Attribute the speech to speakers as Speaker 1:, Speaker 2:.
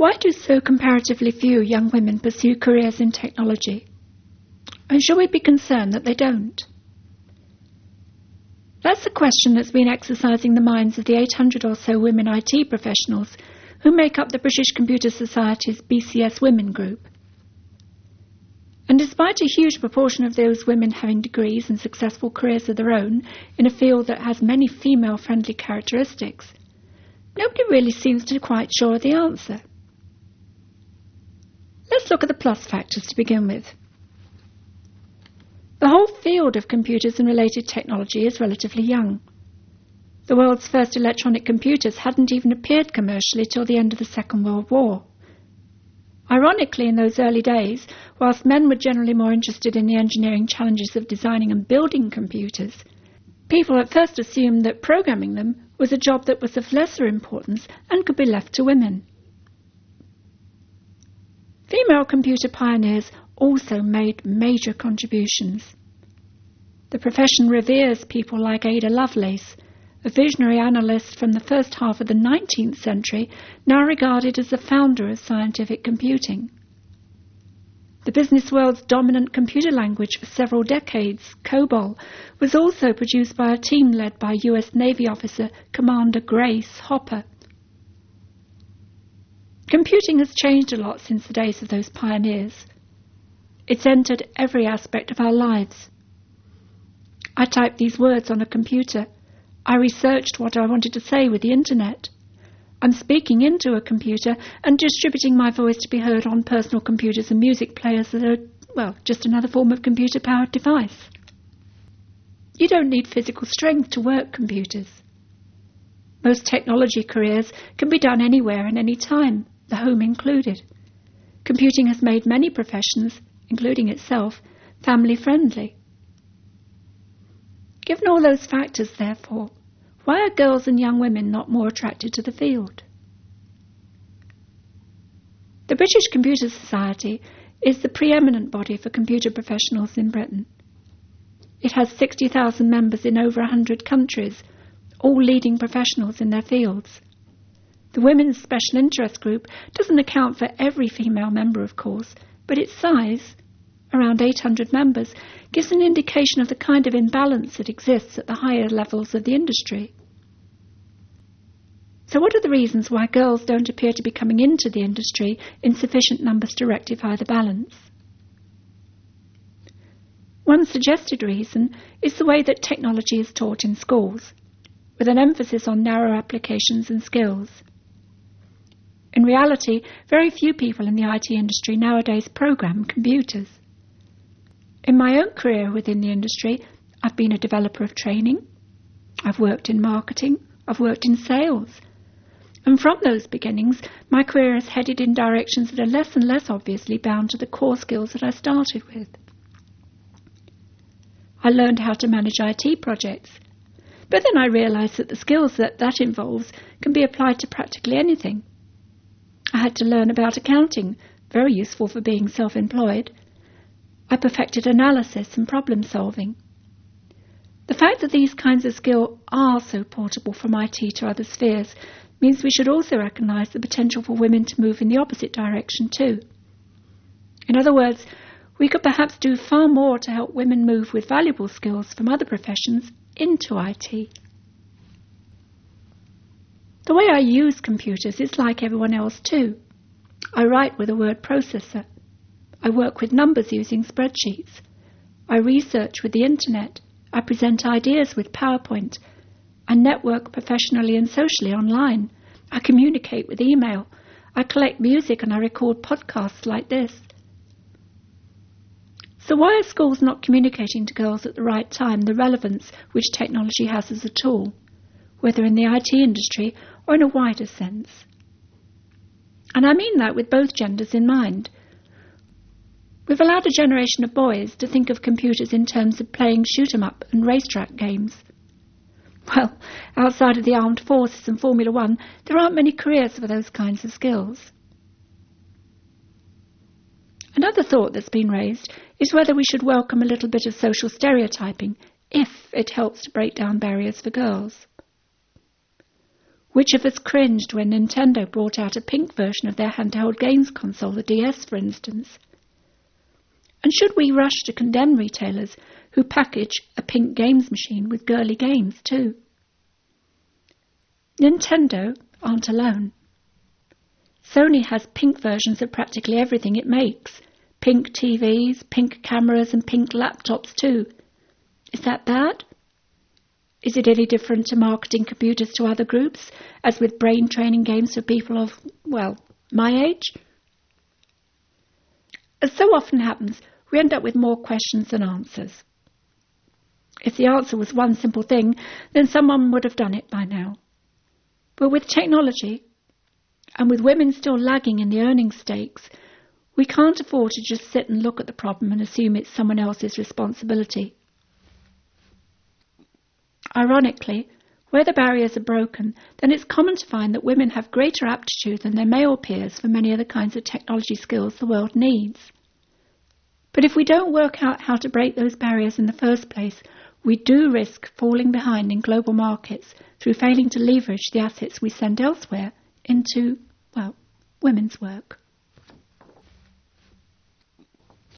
Speaker 1: Why do so comparatively few young women pursue careers in technology? And should we be concerned that they don't? That's the question that's been exercising the minds of the 800 or so women IT professionals who make up the British Computer Society's BCS Women group. And despite a huge proportion of those women having degrees and successful careers of their own in a field that has many female friendly characteristics, nobody really seems to be quite sure of the answer. Let's look at the plus factors to begin with. The whole field of computers and related technology is relatively young. The world's first electronic computers hadn't even appeared commercially till the end of the Second World War. Ironically, in those early days, whilst men were generally more interested in the engineering challenges of designing and building computers, people at first assumed that programming them was a job that was of lesser importance and could be left to women. Female computer pioneers also made major contributions. The profession reveres people like Ada Lovelace, a visionary analyst from the first half of the 19th century, now regarded as the founder of scientific computing. The business world's dominant computer language for several decades, COBOL, was also produced by a team led by US Navy officer Commander Grace Hopper. Computing has changed a lot since the days of those pioneers. It's entered every aspect of our lives. I typed these words on a computer. I researched what I wanted to say with the internet. I'm speaking into a computer and distributing my voice to be heard on personal computers and music players that are, well, just another form of computer powered device. You don't need physical strength to work computers. Most technology careers can be done anywhere and any time, the home included. Computing has made many professions including itself, family friendly. Given all those factors, therefore, why are girls and young women not more attracted to the field? The British Computer Society is the preeminent body for computer professionals in Britain. It has 60,000 members in over 100 countries, all leading professionals in their fields. The Women's Special Interest Group doesn't account for every female member, of course, but its size around 800 members, gives an indication of the kind of imbalance that exists at the higher levels of the industry. So, what are the reasons why girls don't appear to be coming into the industry in sufficient numbers to rectify the balance? One suggested reason is the way that technology is taught in schools, with an emphasis on narrow applications and skills. In reality, very few people in the IT industry nowadays program computers. In my own career within the industry, I've been a developer of training, I've worked in marketing, I've worked in sales. And from those beginnings, my career has headed in directions that are less and less obviously bound to the core skills that I started with. I learned how to manage IT projects, but then I realized that the skills that that involves can be applied to practically anything. I had to learn about accounting, very useful for being self employed, I perfected analysis and problem solving. The fact that these kinds of skill are so portable from IT to other spheres means we should also recognise the potential for women to move in the opposite direction too. In other words, we could perhaps do far more to help women move with valuable skills from other professions into IT. The way I use computers is like everyone else too. I write with a word processor. I work with numbers using spreadsheets. I research with the internet. I present ideas with PowerPoint. I network professionally and socially online. I communicate with email. I collect music and I record podcasts like this. So, why are schools not communicating to girls at the right time the relevance which technology has as a tool, whether in the IT industry or in a wider sense? And I mean that with both genders in mind. We've allowed a generation of boys to think of computers in terms of playing shoot 'em up and racetrack games. Well, outside of the armed forces and Formula One, there aren't many careers for those kinds of skills. Another thought that's been raised is whether we should welcome a little bit of social stereotyping if it helps to break down barriers for girls. Which of us cringed when Nintendo brought out a pink version of their handheld games console, the DS for instance? And should we rush to condemn retailers who package a pink games machine with girly games too? Nintendo aren't alone. Sony has pink versions of practically everything it makes. Pink TVs, pink cameras, and pink laptops too. Is that bad? Is it any different to marketing computers to other groups, as with brain training games for people of, well, my age? As so often happens, we end up with more questions than answers. If the answer was one simple thing, then someone would have done it by now. But with technology, and with women still lagging in the earning stakes, we can't afford to just sit and look at the problem and assume it's someone else's responsibility. Ironically, where the barriers are broken, then it's common to find that women have greater aptitude than their male peers for many of the kinds of technology skills the world needs. But if we don't work out how to break those barriers in the first place, we do risk falling behind in global markets through failing to leverage the assets we send elsewhere into, well, women's work.